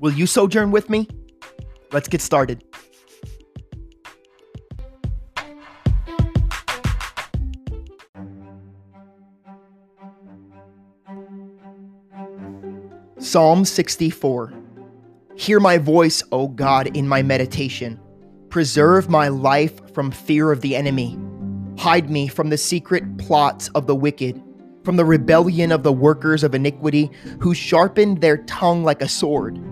Will you sojourn with me? Let's get started. Psalm 64 Hear my voice, O God, in my meditation. Preserve my life from fear of the enemy. Hide me from the secret plots of the wicked, from the rebellion of the workers of iniquity, who sharpen their tongue like a sword,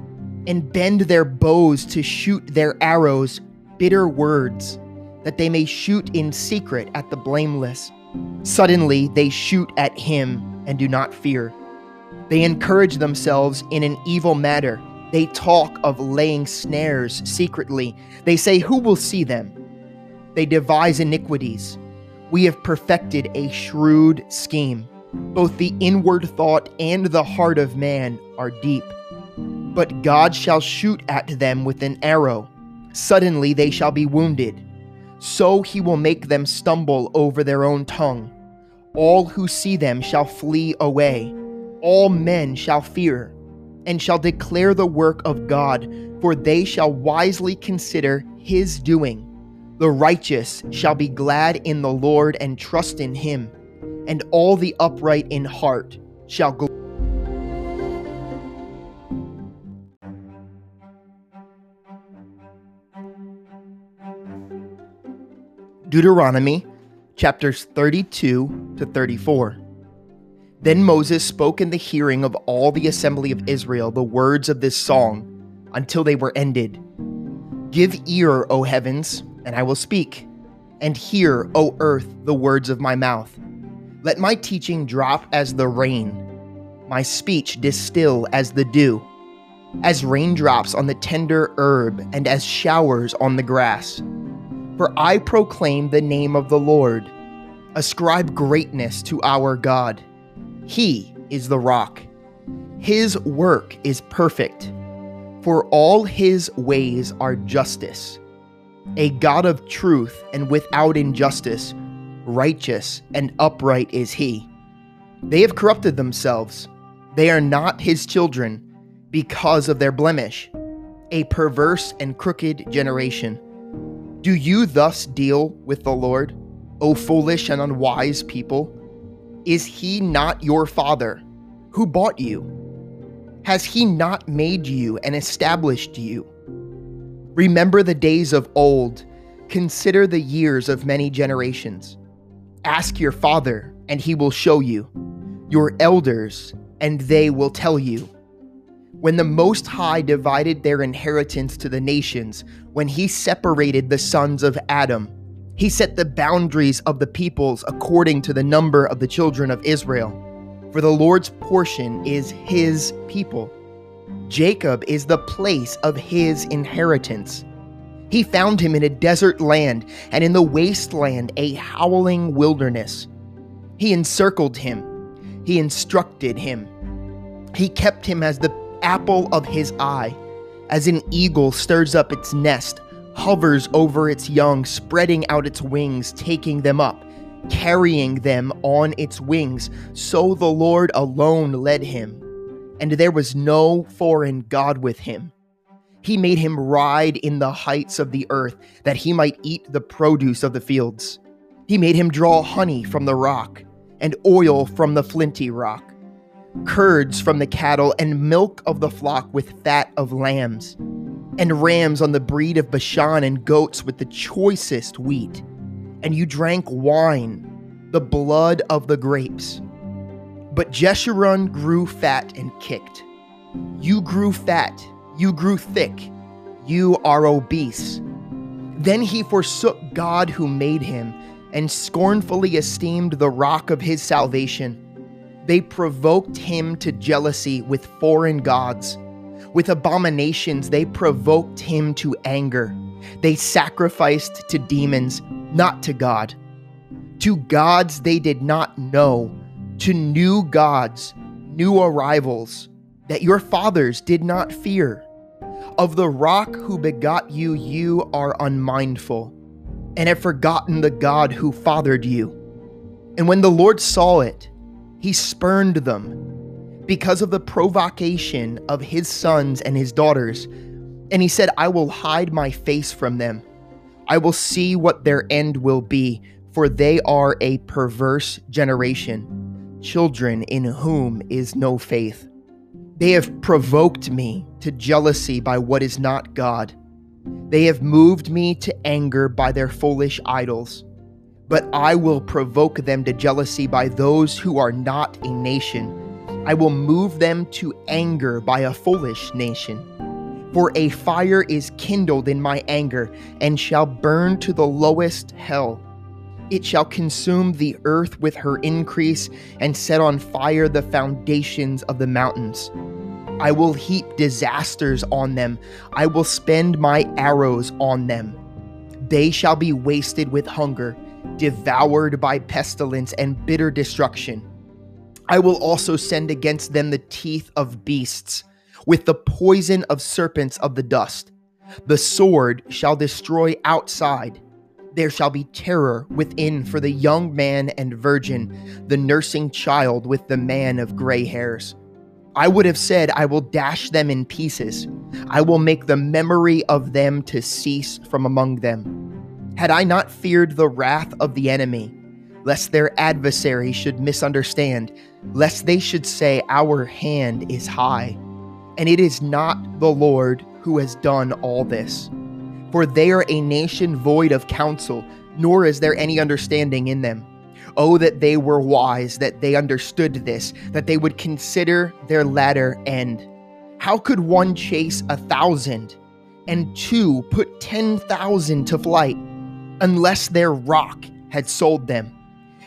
and bend their bows to shoot their arrows, bitter words, that they may shoot in secret at the blameless. Suddenly they shoot at him and do not fear. They encourage themselves in an evil matter. They talk of laying snares secretly. They say, Who will see them? They devise iniquities. We have perfected a shrewd scheme. Both the inward thought and the heart of man are deep. But God shall shoot at them with an arrow. Suddenly they shall be wounded. So he will make them stumble over their own tongue. All who see them shall flee away all men shall fear, and shall declare the work of God, for they shall wisely consider his doing. The righteous shall be glad in the Lord and trust in him, and all the upright in heart shall glory. Deuteronomy chapters 32 to 34. Then Moses spoke in the hearing of all the assembly of Israel the words of this song until they were ended. Give ear, O heavens, and I will speak, and hear, O earth, the words of my mouth. Let my teaching drop as the rain, my speech distill as the dew, as raindrops on the tender herb, and as showers on the grass. For I proclaim the name of the Lord. Ascribe greatness to our God. He is the rock. His work is perfect, for all his ways are justice. A God of truth and without injustice, righteous and upright is he. They have corrupted themselves. They are not his children because of their blemish, a perverse and crooked generation. Do you thus deal with the Lord, O foolish and unwise people? Is he not your father who bought you? Has he not made you and established you? Remember the days of old, consider the years of many generations. Ask your father, and he will show you, your elders, and they will tell you. When the Most High divided their inheritance to the nations, when he separated the sons of Adam, he set the boundaries of the peoples according to the number of the children of Israel. For the Lord's portion is his people. Jacob is the place of his inheritance. He found him in a desert land and in the wasteland a howling wilderness. He encircled him. He instructed him. He kept him as the apple of his eye, as an eagle stirs up its nest hovers over its young, spreading out its wings, taking them up, carrying them on its wings. So the Lord alone led him, and there was no foreign God with him. He made him ride in the heights of the earth, that he might eat the produce of the fields. He made him draw honey from the rock, and oil from the flinty rock, curds from the cattle, and milk of the flock with fat of lambs and rams on the breed of Bashan, and goats with the choicest wheat. And you drank wine, the blood of the grapes. But Jeshurun grew fat and kicked. You grew fat, you grew thick, you are obese. Then he forsook God who made him, and scornfully esteemed the rock of his salvation. They provoked him to jealousy with foreign gods With abominations, they provoked him to anger. They sacrificed to demons, not to God. To gods they did not know, to new gods, new arrivals, that your fathers did not fear. Of the rock who begot you, you are unmindful, and have forgotten the God who fathered you. And when the Lord saw it, he spurned them because of the provocation of his sons and his daughters. And he said, I will hide my face from them. I will see what their end will be, for they are a perverse generation, children in whom is no faith. They have provoked me to jealousy by what is not God. They have moved me to anger by their foolish idols. But I will provoke them to jealousy by those who are not a nation I will move them to anger by a foolish nation. For a fire is kindled in my anger, and shall burn to the lowest hell. It shall consume the earth with her increase, and set on fire the foundations of the mountains. I will heap disasters on them, I will spend my arrows on them. They shall be wasted with hunger, devoured by pestilence and bitter destruction. I will also send against them the teeth of beasts, with the poison of serpents of the dust. The sword shall destroy outside. There shall be terror within for the young man and virgin, the nursing child with the man of gray hairs. I would have said, I will dash them in pieces. I will make the memory of them to cease from among them. Had I not feared the wrath of the enemy, lest their adversary should misunderstand, lest they should say, Our hand is high, and it is not the Lord who has done all this. For they are a nation void of counsel, nor is there any understanding in them. Oh, that they were wise, that they understood this, that they would consider their latter end. How could one chase a thousand, and two put ten thousand to flight, unless their rock had sold them,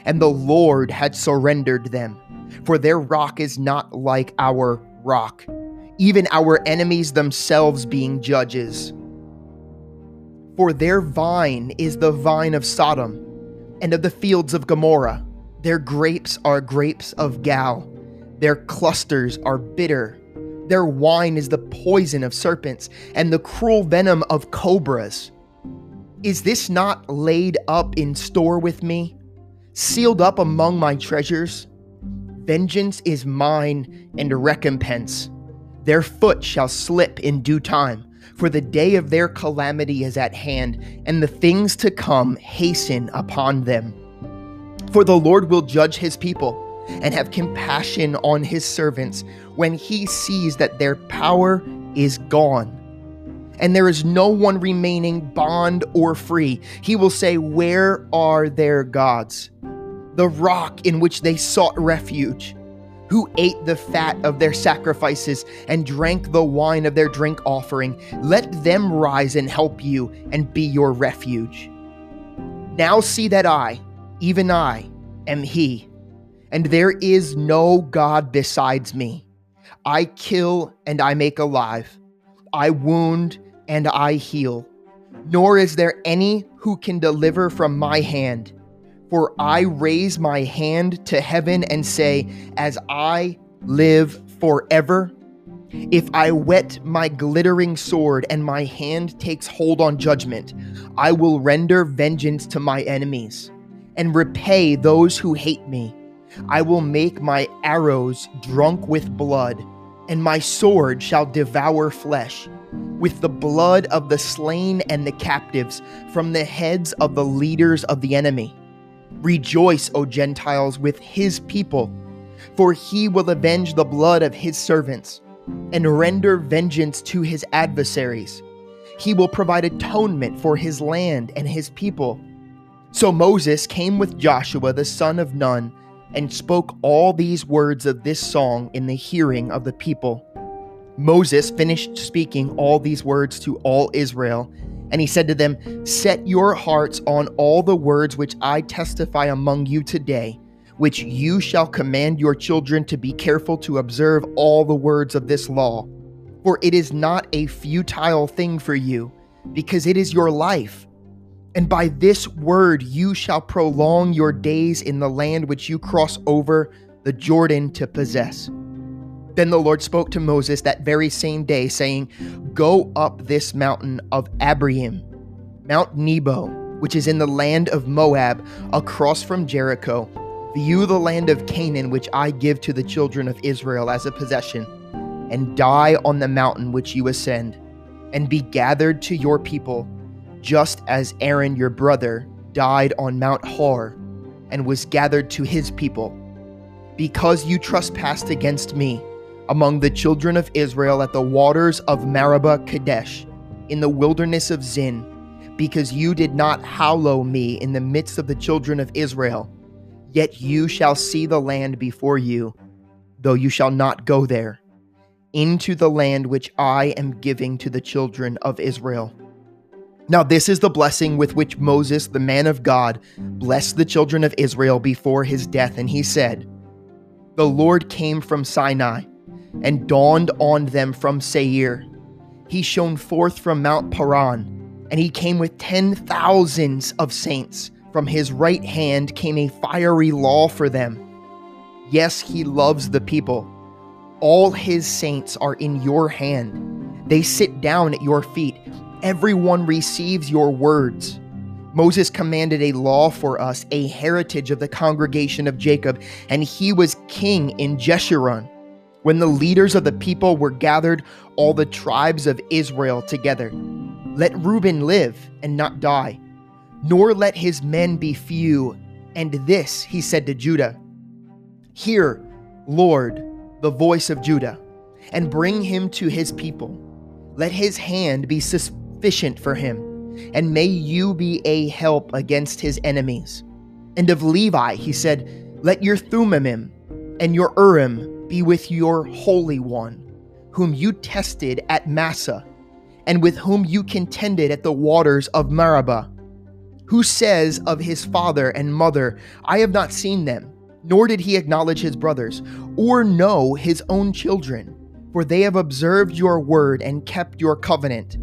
and the Lord had surrendered them? for their rock is not like our rock, even our enemies themselves being judges. For their vine is the vine of Sodom and of the fields of Gomorrah. Their grapes are grapes of gall. Their clusters are bitter. Their wine is the poison of serpents and the cruel venom of cobras. Is this not laid up in store with me, sealed up among my treasures? Vengeance is mine and recompense. Their foot shall slip in due time, for the day of their calamity is at hand, and the things to come hasten upon them. For the Lord will judge his people and have compassion on his servants when he sees that their power is gone and there is no one remaining bond or free. He will say, Where are their gods? the rock in which they sought refuge, who ate the fat of their sacrifices and drank the wine of their drink offering. Let them rise and help you and be your refuge. Now see that I, even I, am He, and there is no God besides me. I kill and I make alive, I wound and I heal, nor is there any who can deliver from my hand. For I raise my hand to heaven and say, As I live forever, if I whet my glittering sword and my hand takes hold on judgment, I will render vengeance to my enemies and repay those who hate me. I will make my arrows drunk with blood, and my sword shall devour flesh, with the blood of the slain and the captives from the heads of the leaders of the enemy. Rejoice, O Gentiles, with his people, for he will avenge the blood of his servants and render vengeance to his adversaries. He will provide atonement for his land and his people. So Moses came with Joshua the son of Nun and spoke all these words of this song in the hearing of the people. Moses finished speaking all these words to all Israel and he said to them, Set your hearts on all the words which I testify among you today, which you shall command your children to be careful to observe all the words of this law. For it is not a futile thing for you, because it is your life. And by this word you shall prolong your days in the land which you cross over the Jordan to possess. Then the Lord spoke to Moses that very same day, saying, Go up this mountain of Abarim, Mount Nebo, which is in the land of Moab, across from Jericho. View the land of Canaan, which I give to the children of Israel as a possession, and die on the mountain which you ascend, and be gathered to your people, just as Aaron your brother died on Mount Hor, and was gathered to his people. Because you trespassed against me, among the children of Israel at the waters of Meribah Kadesh, in the wilderness of Zin, because you did not hallow me in the midst of the children of Israel. Yet you shall see the land before you, though you shall not go there, into the land which I am giving to the children of Israel. Now, this is the blessing with which Moses, the man of God, blessed the children of Israel before his death, and he said, The Lord came from Sinai and dawned on them from Seir. He shone forth from Mount Paran, and he came with ten thousands of saints. From his right hand came a fiery law for them. Yes, he loves the people. All his saints are in your hand. They sit down at your feet. Everyone receives your words. Moses commanded a law for us, a heritage of the congregation of Jacob, and he was king in Jeshurun. When the leaders of the people were gathered, all the tribes of Israel together. Let Reuben live and not die, nor let his men be few. And this he said to Judah Hear, Lord, the voice of Judah, and bring him to his people. Let his hand be sufficient for him, and may you be a help against his enemies. And of Levi he said, Let your Thummim and your Urim be with your Holy One, whom you tested at Massah, and with whom you contended at the waters of Meribah. Who says of his father and mother, I have not seen them, nor did he acknowledge his brothers, or know his own children, for they have observed your word and kept your covenant.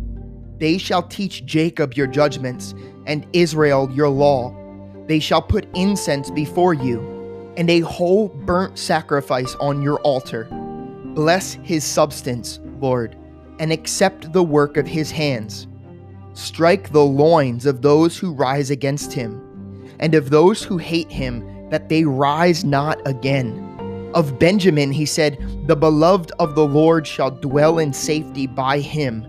They shall teach Jacob your judgments, and Israel your law. They shall put incense before you and a whole burnt sacrifice on your altar. Bless his substance, Lord, and accept the work of his hands. Strike the loins of those who rise against him, and of those who hate him, that they rise not again. Of Benjamin he said, The beloved of the Lord shall dwell in safety by him,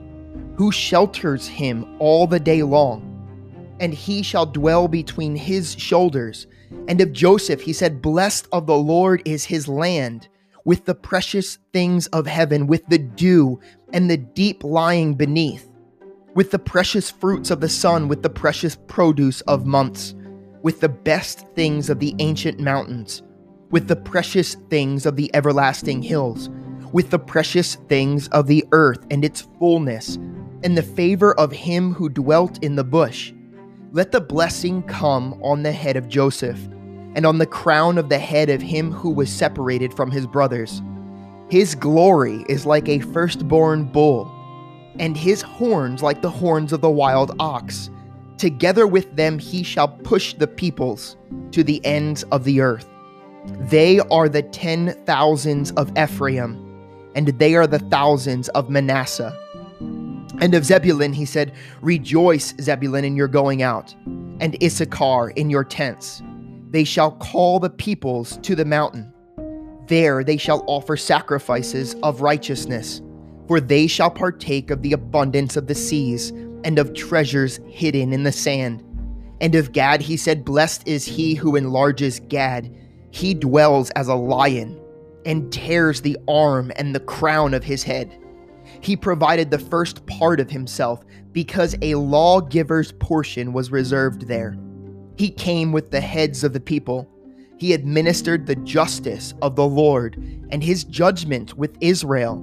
who shelters him all the day long. And he shall dwell between his shoulders and of Joseph, he said, Blessed of the Lord is his land, with the precious things of heaven, with the dew and the deep lying beneath, with the precious fruits of the sun, with the precious produce of months, with the best things of the ancient mountains, with the precious things of the everlasting hills, with the precious things of the earth and its fullness, and the favor of him who dwelt in the bush let the blessing come on the head of Joseph, and on the crown of the head of him who was separated from his brothers. His glory is like a firstborn bull, and his horns like the horns of the wild ox. Together with them he shall push the peoples to the ends of the earth. They are the ten thousands of Ephraim, and they are the thousands of Manasseh. And of Zebulun he said, Rejoice, Zebulun, in your going out, and Issachar in your tents. They shall call the peoples to the mountain. There they shall offer sacrifices of righteousness, for they shall partake of the abundance of the seas and of treasures hidden in the sand. And of Gad he said, Blessed is he who enlarges Gad. He dwells as a lion and tears the arm and the crown of his head. He provided the first part of himself because a lawgiver's portion was reserved there. He came with the heads of the people. He administered the justice of the Lord and his judgment with Israel.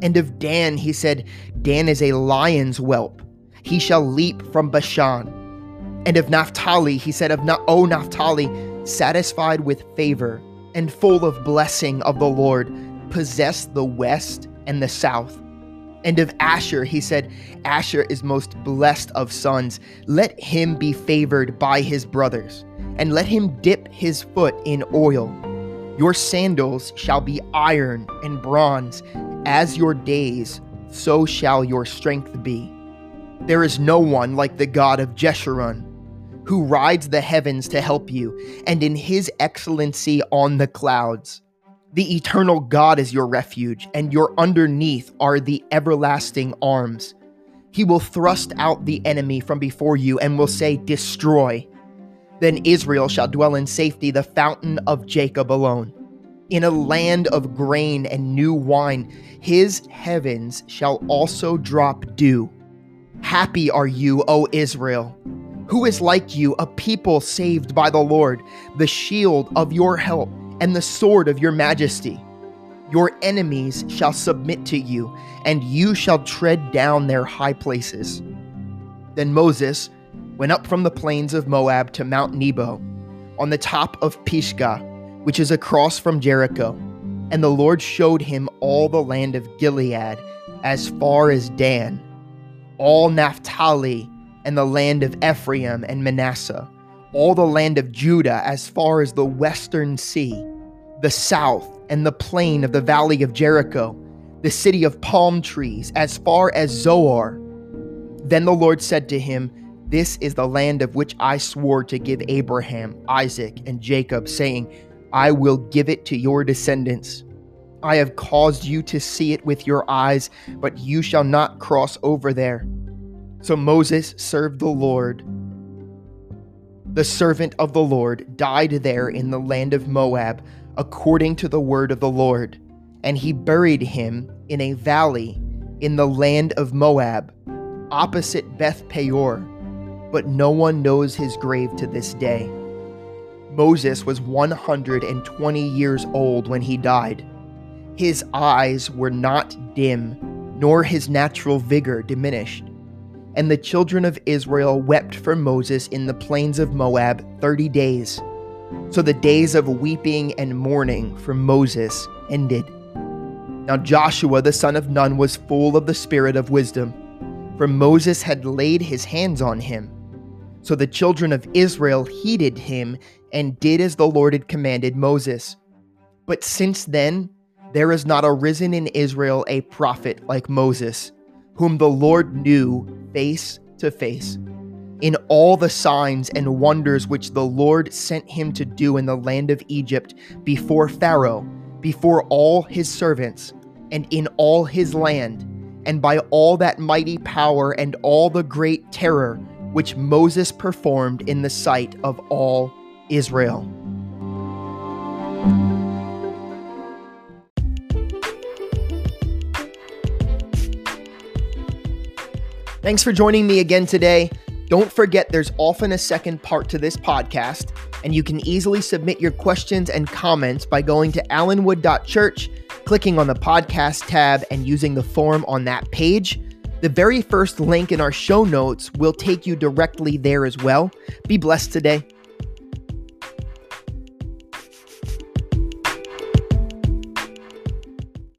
And of Dan he said, Dan is a lion's whelp. He shall leap from Bashan. And of Naphtali he said, of Na- O Naphtali, satisfied with favor and full of blessing of the Lord, possess the west and the south. And of Asher, he said, Asher is most blessed of sons. Let him be favored by his brothers, and let him dip his foot in oil. Your sandals shall be iron and bronze. As your days, so shall your strength be. There is no one like the God of Jeshurun, who rides the heavens to help you, and in his excellency on the clouds. The eternal God is your refuge, and your underneath are the everlasting arms. He will thrust out the enemy from before you and will say, Destroy. Then Israel shall dwell in safety, the fountain of Jacob alone. In a land of grain and new wine, his heavens shall also drop dew. Happy are you, O Israel. Who is like you, a people saved by the Lord, the shield of your help and the sword of your majesty. Your enemies shall submit to you, and you shall tread down their high places. Then Moses went up from the plains of Moab to Mount Nebo, on the top of Pisgah, which is across from Jericho. And the Lord showed him all the land of Gilead, as far as Dan, all Naphtali, and the land of Ephraim and Manasseh, all the land of Judah, as far as the western sea the south and the plain of the valley of Jericho, the city of palm trees, as far as Zoar. Then the Lord said to him, This is the land of which I swore to give Abraham, Isaac, and Jacob, saying, I will give it to your descendants. I have caused you to see it with your eyes, but you shall not cross over there. So Moses served the Lord. The servant of the Lord died there in the land of Moab according to the word of the Lord. And he buried him in a valley in the land of Moab, opposite Beth Peor, but no one knows his grave to this day. Moses was 120 years old when he died. His eyes were not dim, nor his natural vigor diminished. And the children of Israel wept for Moses in the plains of Moab 30 days. So the days of weeping and mourning for Moses ended. Now Joshua the son of Nun was full of the spirit of wisdom, for Moses had laid his hands on him. So the children of Israel heeded him and did as the Lord had commanded Moses. But since then, there has not arisen in Israel a prophet like Moses, whom the Lord knew face to face in all the signs and wonders which the Lord sent him to do in the land of Egypt before Pharaoh, before all his servants, and in all his land, and by all that mighty power and all the great terror which Moses performed in the sight of all Israel. Thanks for joining me again today. Don't forget there's often a second part to this podcast, and you can easily submit your questions and comments by going to allenwood.church, clicking on the podcast tab, and using the form on that page. The very first link in our show notes will take you directly there as well. Be blessed today.